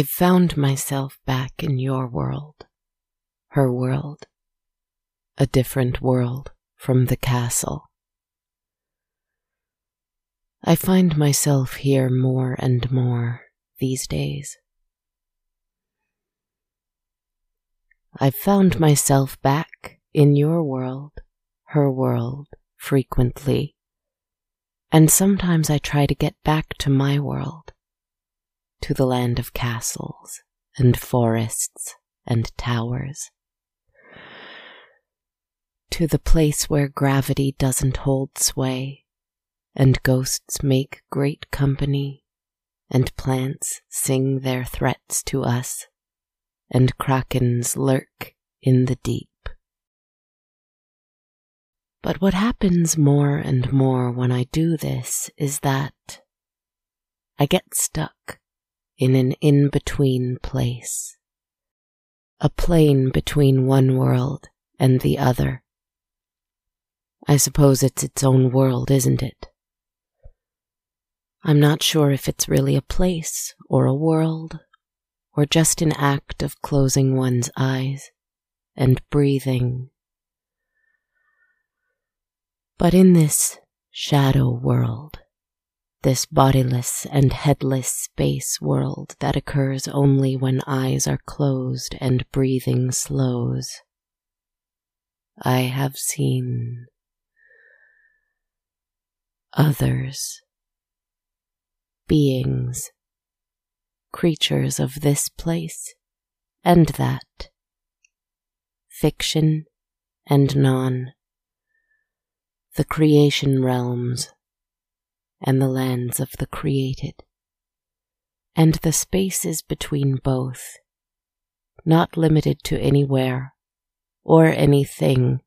I've found myself back in your world, her world, a different world from the castle. I find myself here more and more these days. I've found myself back in your world, her world, frequently, and sometimes I try to get back to my world to the land of castles and forests and towers, to the place where gravity doesn't hold sway and ghosts make great company and plants sing their threats to us and krakens lurk in the deep. But what happens more and more when I do this is that I get stuck in an in between place, a plane between one world and the other. I suppose it's its own world, isn't it? I'm not sure if it's really a place or a world or just an act of closing one's eyes and breathing. But in this shadow world, this bodiless and headless space world that occurs only when eyes are closed and breathing slows, I have seen others, beings, creatures of this place and that, fiction and non, the creation realms and the lands of the created, and the spaces between both, not limited to anywhere or anything,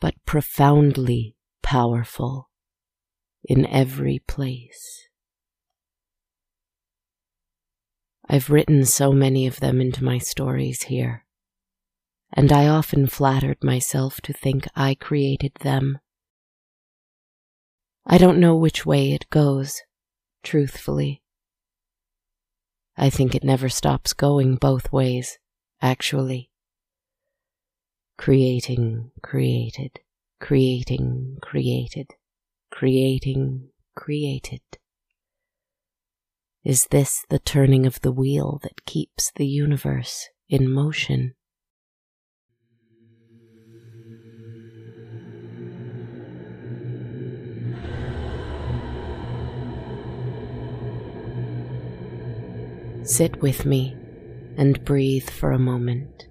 but profoundly powerful in every place. I've written so many of them into my stories here, and I often flattered myself to think I created them. I don't know which way it goes, truthfully. I think it never stops going both ways, actually. Creating, created, creating, created, creating, created. Is this the turning of the wheel that keeps the universe in motion? Sit with me and breathe for a moment.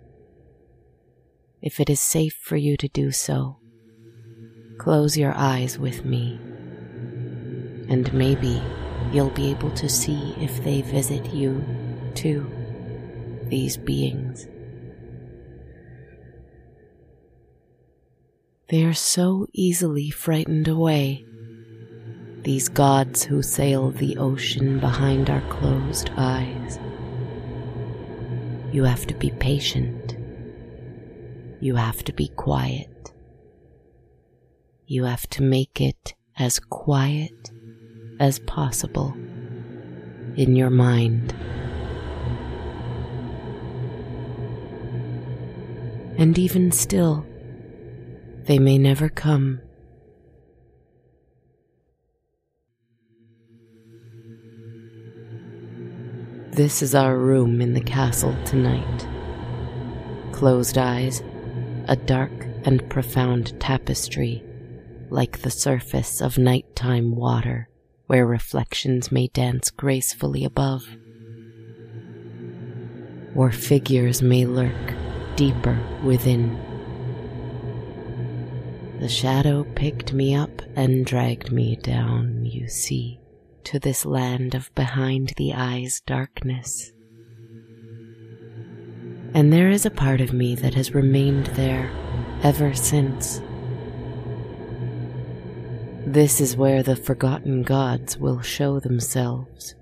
If it is safe for you to do so, close your eyes with me, and maybe you'll be able to see if they visit you too, these beings. They are so easily frightened away these gods who sail the ocean behind our closed eyes. You have to be patient. You have to be quiet. You have to make it as quiet as possible in your mind. And even still, they may never come. This is our room in the castle tonight. Closed eyes, a dark and profound tapestry, like the surface of nighttime water, where reflections may dance gracefully above, or figures may lurk deeper within. The shadow picked me up and dragged me down, you see to this land of behind the eyes darkness. And there is a part of me that has remained there ever since. This is where the forgotten gods will show themselves.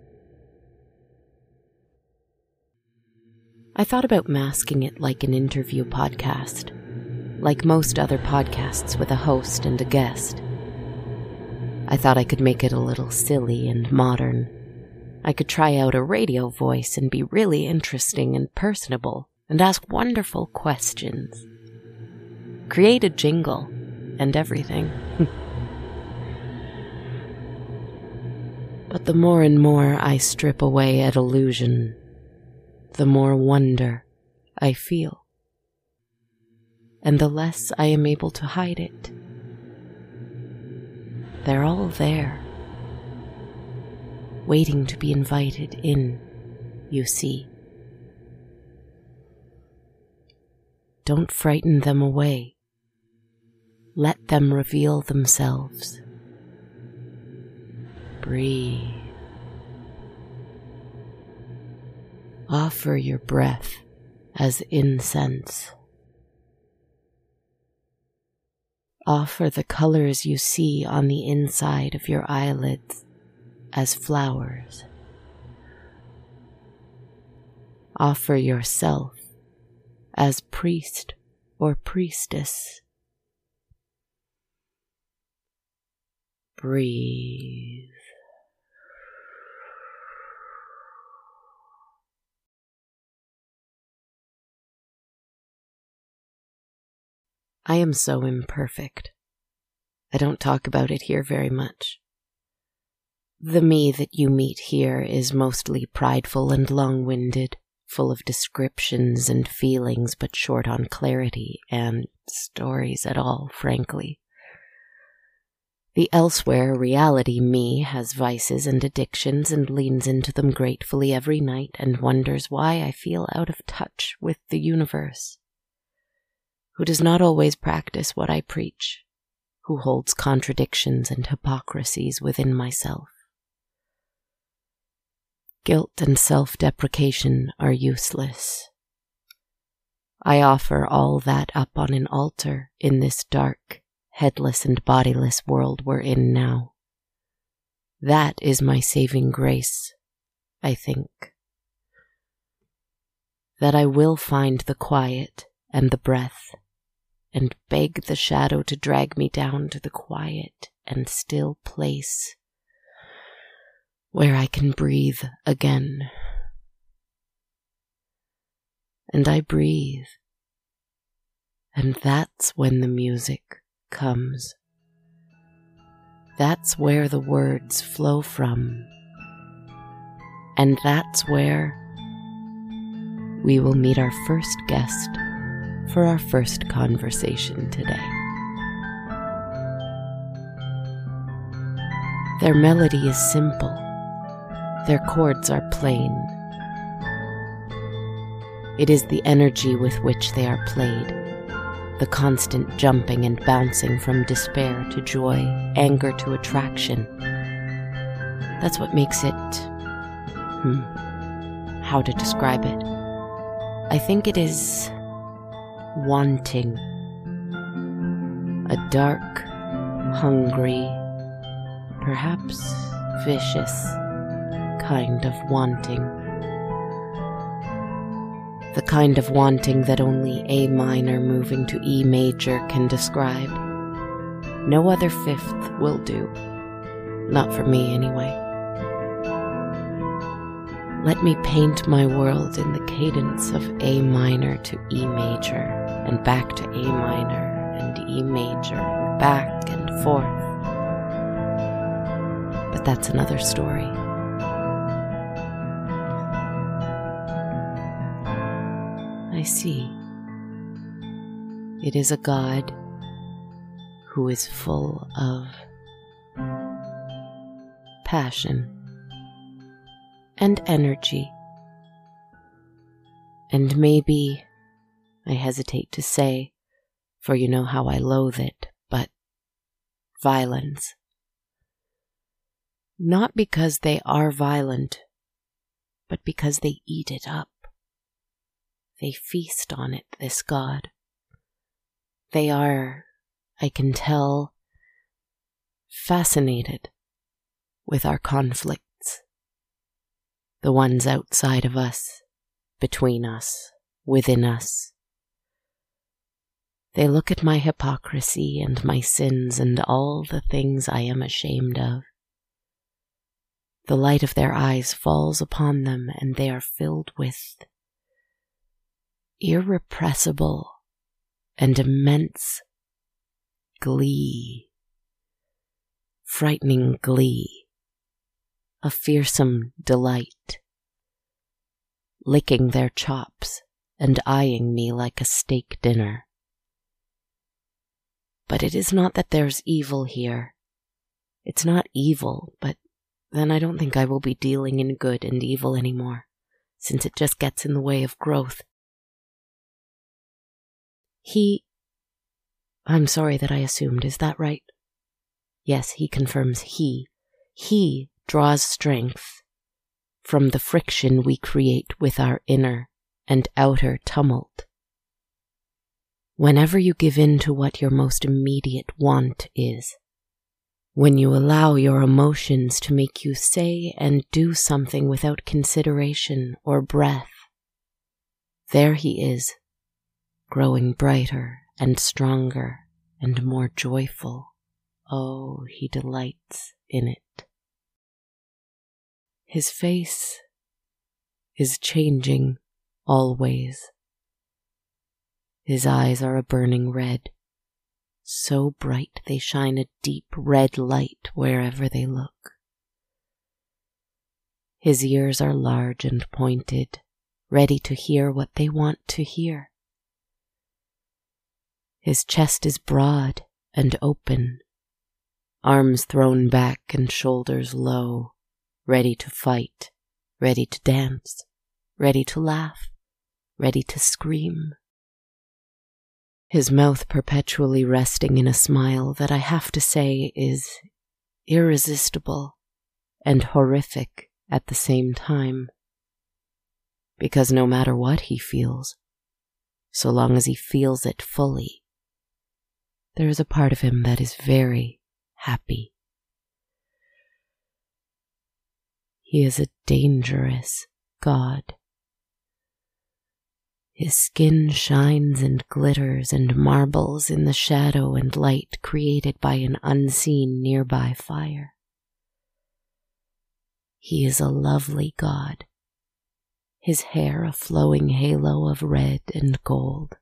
I thought about masking it like an interview podcast, like most other podcasts with a host and a guest. I thought I could make it a little silly and modern. I could try out a radio voice and be really interesting and personable and ask wonderful questions. Create a jingle and everything. but the more and more I strip away at illusion, the more wonder I feel. And the less I am able to hide it. They're all there, waiting to be invited in, you see. Don't frighten them away. Let them reveal themselves. Breathe. Offer your breath as incense. Offer the colors you see on the inside of your eyelids as flowers. Offer yourself as priest or priestess. Breathe. I am so imperfect. I don't talk about it here very much. The me that you meet here is mostly prideful and long winded, full of descriptions and feelings, but short on clarity and stories at all, frankly. The elsewhere reality me has vices and addictions and leans into them gratefully every night and wonders why I feel out of touch with the universe who does not always practice what I preach, who holds contradictions and hypocrisies within myself. Guilt and self deprecation are useless. I offer all that up on an altar in this dark, headless, and bodiless world we're in now. That is my saving grace, I think. That I will find the quiet and the breath and beg the shadow to drag me down to the quiet and still place where I can breathe again. And I breathe, and that's when the music comes. That's where the words flow from. And that's where we will meet our first guest for our first conversation today. Their melody is simple, their chords are plain. It is the energy with which they are played, the constant jumping and bouncing from despair to joy, anger to attraction. That's what makes it. Hmm. How to describe it? I think it is wanting. A dark, hungry, perhaps vicious kind of wanting. The kind of wanting that only A minor moving to E major can describe. No other fifth will do. Not for me, anyway. Let me paint my world in the cadence of A minor to E major, and back to A minor and E major, back and forth. But that's another story. I see. It is a God who is full of passion and energy. And maybe, I hesitate to say, for you know how I loathe it, but violence. Not because they are violent, but because they eat it up. They feast on it, this God. They are, I can tell, fascinated with our conflicts, the ones outside of us, between us, within us. They look at my hypocrisy and my sins and all the things I am ashamed of. The light of their eyes falls upon them and they are filled with irrepressible and immense glee, frightening glee, a fearsome delight, licking their chops and eyeing me like a steak dinner. But it is not that there's evil here. It's not evil, but then I don't think I will be dealing in good and evil anymore, since it just gets in the way of growth. He. I'm sorry that I assumed, is that right? Yes, he confirms he. He draws strength from the friction we create with our inner and outer tumult. Whenever you give in to what your most immediate want is, when you allow your emotions to make you say and do something without consideration or breath, there he is growing brighter and stronger and more joyful. Oh, he delights in it. His face is changing always. His eyes are a burning red, so bright they shine a deep red light wherever they look. His ears are large and pointed, ready to hear what they want to hear. His chest is broad and open, arms thrown back and shoulders low, ready to fight, ready to dance, ready to laugh, ready to scream. His mouth perpetually resting in a smile that I have to say is irresistible and horrific at the same time. Because no matter what he feels, so long as he feels it fully, there is a part of him that is very happy. He is a dangerous God. His skin shines and glitters and marbles in the shadow and light created by an unseen nearby fire. He is a lovely God, his hair a flowing halo of red and gold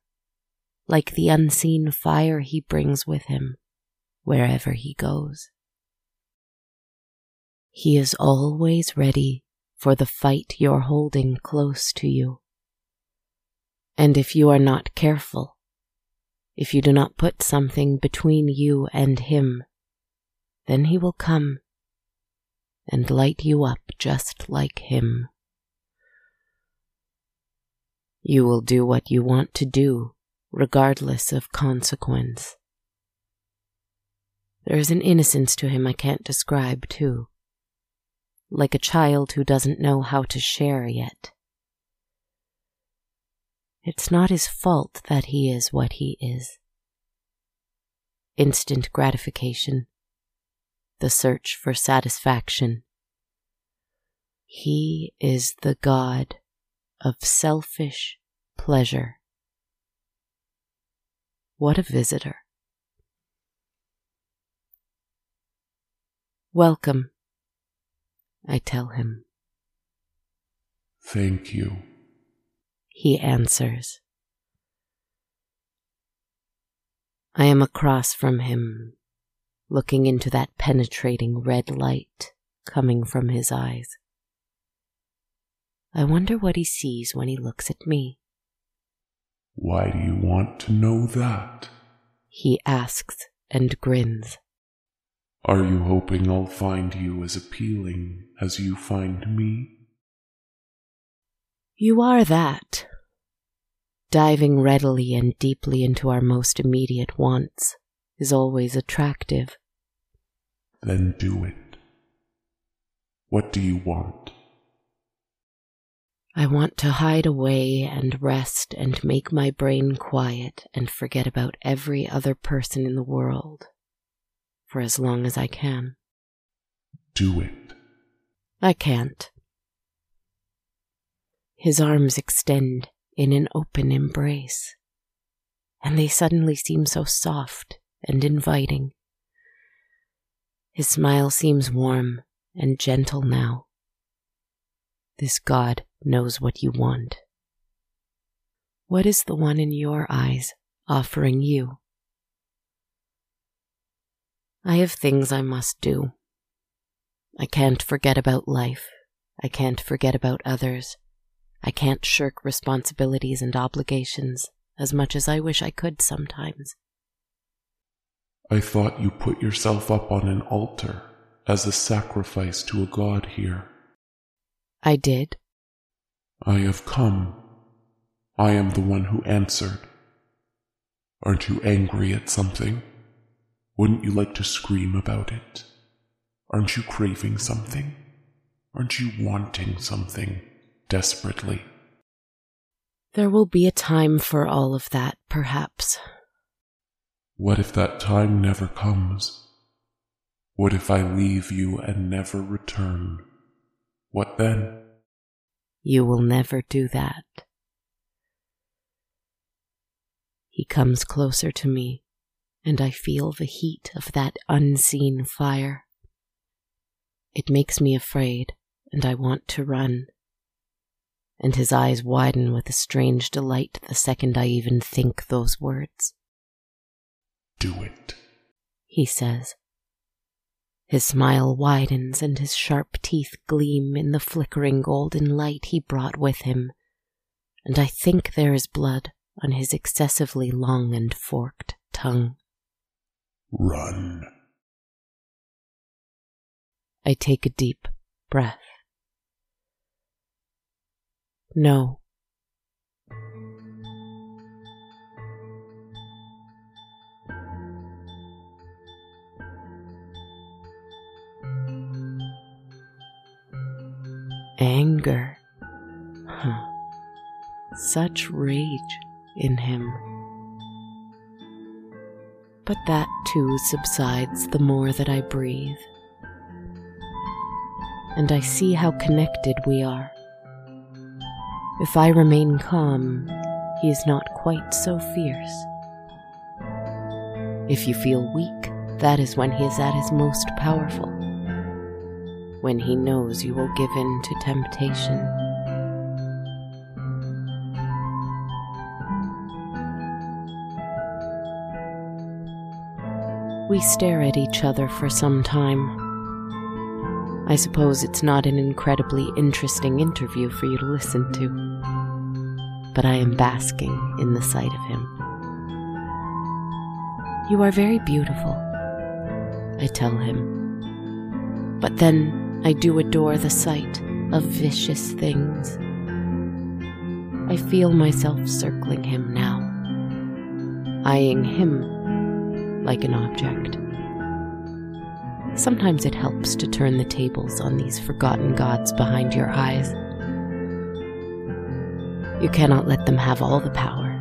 like the unseen fire he brings with him wherever he goes. He is always ready for the fight you're holding close to you. And if you are not careful, if you do not put something between you and him, then he will come and light you up just like him. You will do what you want to do regardless of consequence. There is an innocence to him I can't describe, too, like a child who doesn't know how to share yet. It's not his fault that he is what he is. Instant gratification, the search for satisfaction. He is the God of selfish pleasure. What a visitor. Welcome, I tell him. Thank you, he answers. I am across from him, looking into that penetrating red light coming from his eyes. I wonder what he sees when he looks at me. Why do you want to know that? He asks and grins. Are you hoping I'll find you as appealing as you find me? You are that. Diving readily and deeply into our most immediate wants is always attractive. Then do it. What do you want? I want to hide away and rest and make my brain quiet and forget about every other person in the world for as long as I can. Do it. I can't. His arms extend in an open embrace, and they suddenly seem so soft and inviting. His smile seems warm and gentle now. This God knows what you want. What is the one in your eyes offering you? I have things I must do. I can't forget about life. I can't forget about others. I can't shirk responsibilities and obligations as much as I wish I could sometimes. I thought you put yourself up on an altar as a sacrifice to a god here. I did. I have come. I am the one who answered. Aren't you angry at something? Wouldn't you like to scream about it? Aren't you craving something? Aren't you wanting something desperately? There will be a time for all of that, perhaps. What if that time never comes? What if I leave you and never return? What then? You will never do that. He comes closer to me, and I feel the heat of that unseen fire. It makes me afraid, and I want to run. And his eyes widen with a strange delight the second I even think those words. Do it, he says. His smile widens and his sharp teeth gleam in the flickering golden light he brought with him, and I think there is blood on his excessively long and forked tongue. Run. I take a deep breath. No. Anger. Huh. Such rage in him. But that too subsides the more that I breathe. And I see how connected we are. If I remain calm, he is not quite so fierce. If you feel weak, that is when he is at his most powerful. When he knows you will give in to temptation. We stare at each other for some time. I suppose it's not an incredibly interesting interview for you to listen to, but I am basking in the sight of him. You are very beautiful, I tell him. But then I do adore the sight of vicious things. I feel myself circling him now, eyeing him like an object. Sometimes it helps to turn the tables on these forgotten gods behind your eyes. You cannot let them have all the power.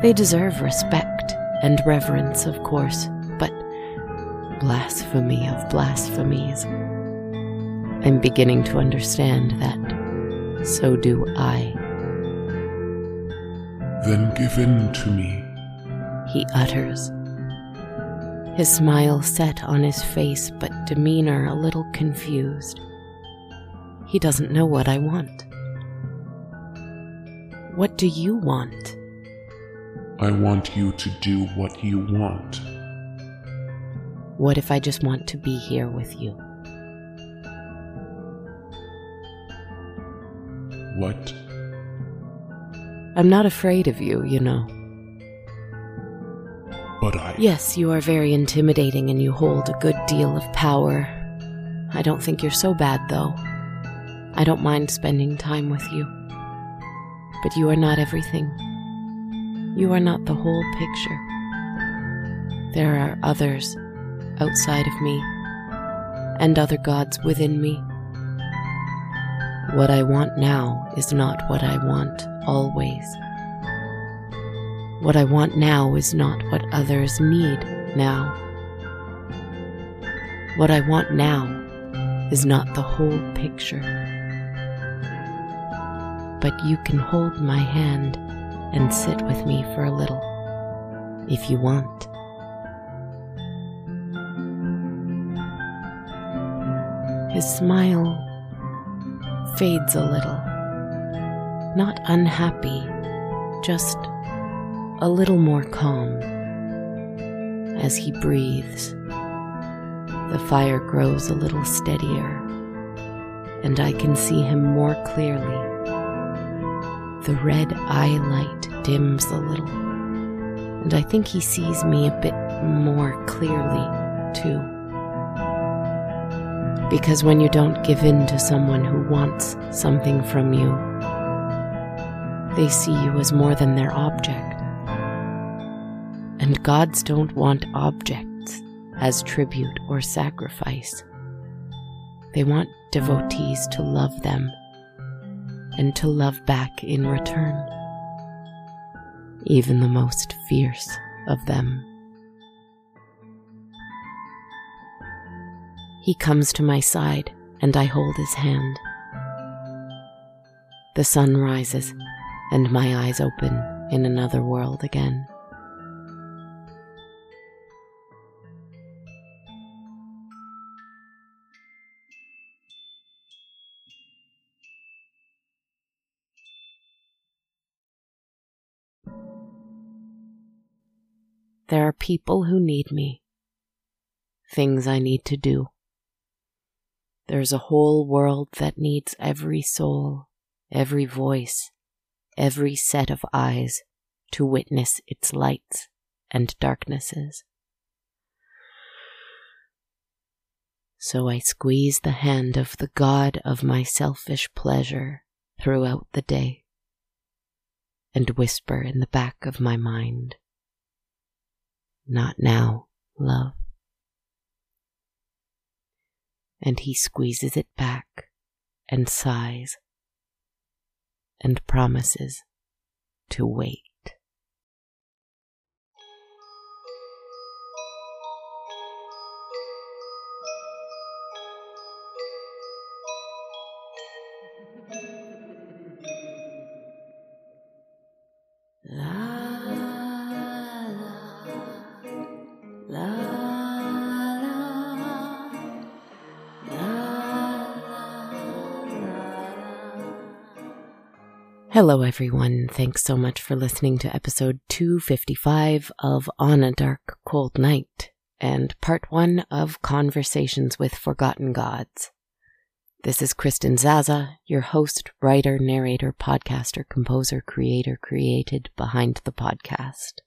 They deserve respect and reverence, of course, but blasphemy of blasphemies. I'm beginning to understand that so do I. Then give in to me. He utters his smile set on his face, but demeanor a little confused. He doesn't know what I want. What do you want? I want you to do what you want. What if I just want to be here with you? What? I'm not afraid of you, you know. But I. Yes, you are very intimidating and you hold a good deal of power. I don't think you're so bad, though. I don't mind spending time with you. But you are not everything. You are not the whole picture. There are others outside of me, and other gods within me. What I want now is not what I want always. What I want now is not what others need now. What I want now is not the whole picture. But you can hold my hand and sit with me for a little, if you want. His smile fades a little. Not unhappy, just a little more calm. As he breathes, the fire grows a little steadier, and I can see him more clearly. The red eye light dims a little, and I think he sees me a bit more clearly, too. Because when you don't give in to someone who wants something from you, they see you as more than their object. And gods don't want objects as tribute or sacrifice. They want devotees to love them and to love back in return, even the most fierce of them. He comes to my side and I hold his hand. The sun rises and my eyes open in another world again. There are people who need me, things I need to do. There's a whole world that needs every soul, every voice, every set of eyes to witness its lights and darknesses. So I squeeze the hand of the God of my selfish pleasure throughout the day and whisper in the back of my mind, Not now, love and he squeezes it back and sighs and promises to wait. Hello, everyone. Thanks so much for listening to episode 255 of On a Dark, Cold Night and part one of Conversations with Forgotten Gods. This is Kristen Zaza, your host, writer, narrator, podcaster, composer, creator, created behind the podcast.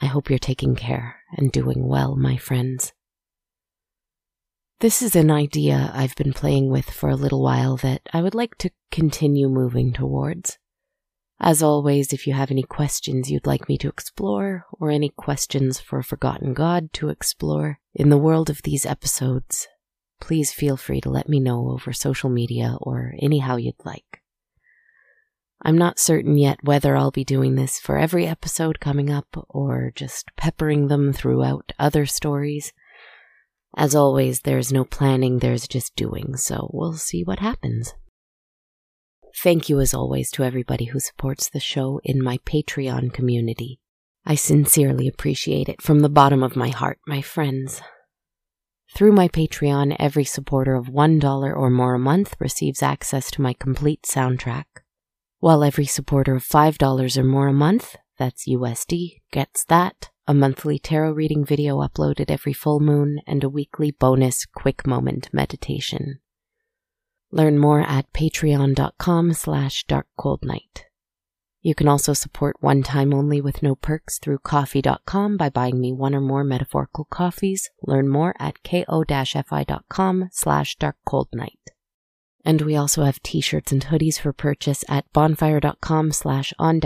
I hope you're taking care and doing well, my friends. This is an idea I've been playing with for a little while that I would like to continue moving towards. As always, if you have any questions you'd like me to explore, or any questions for a forgotten god to explore in the world of these episodes, please feel free to let me know over social media or anyhow you'd like. I'm not certain yet whether I'll be doing this for every episode coming up or just peppering them throughout other stories. As always, there's no planning, there's just doing, so we'll see what happens. Thank you, as always, to everybody who supports the show in my Patreon community. I sincerely appreciate it from the bottom of my heart, my friends. Through my Patreon, every supporter of $1 or more a month receives access to my complete soundtrack, while every supporter of $5 or more a month, that's USD, gets that a monthly tarot reading video uploaded every full moon, and a weekly bonus quick moment meditation. Learn more at patreon.com slash darkcoldnight. You can also support one time only with no perks through ko-fi.com by buying me one or more metaphorical coffees. Learn more at ko-fi.com slash darkcoldnight. And we also have t-shirts and hoodies for purchase at bonfire.com slash on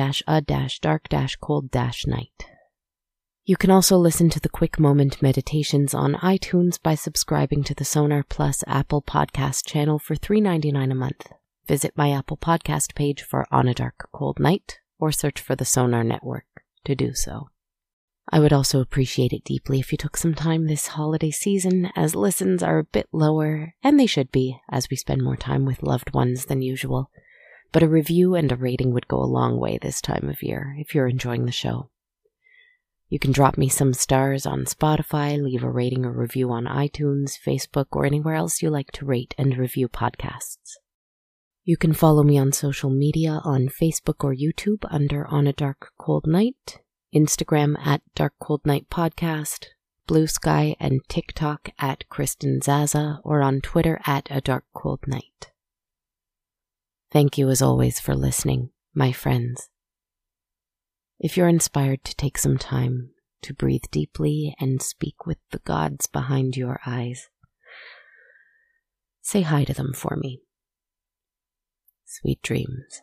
You can also listen to the Quick Moment Meditations on iTunes by subscribing to the Sonar Plus Apple Podcast channel for $3.99 a month. Visit my Apple Podcast page for On a Dark Cold Night or search for the Sonar Network to do so. I would also appreciate it deeply if you took some time this holiday season, as listens are a bit lower, and they should be, as we spend more time with loved ones than usual. But a review and a rating would go a long way this time of year if you're enjoying the show. You can drop me some stars on Spotify, leave a rating or review on iTunes, Facebook, or anywhere else you like to rate and review podcasts. You can follow me on social media on Facebook or YouTube under On a Dark Cold Night, Instagram at Dark Cold Night Podcast, Blue Sky and TikTok at Kristen Zaza, or on Twitter at A Dark Cold Night. Thank you as always for listening, my friends. If you're inspired to take some time to breathe deeply and speak with the gods behind your eyes, say hi to them for me. Sweet dreams.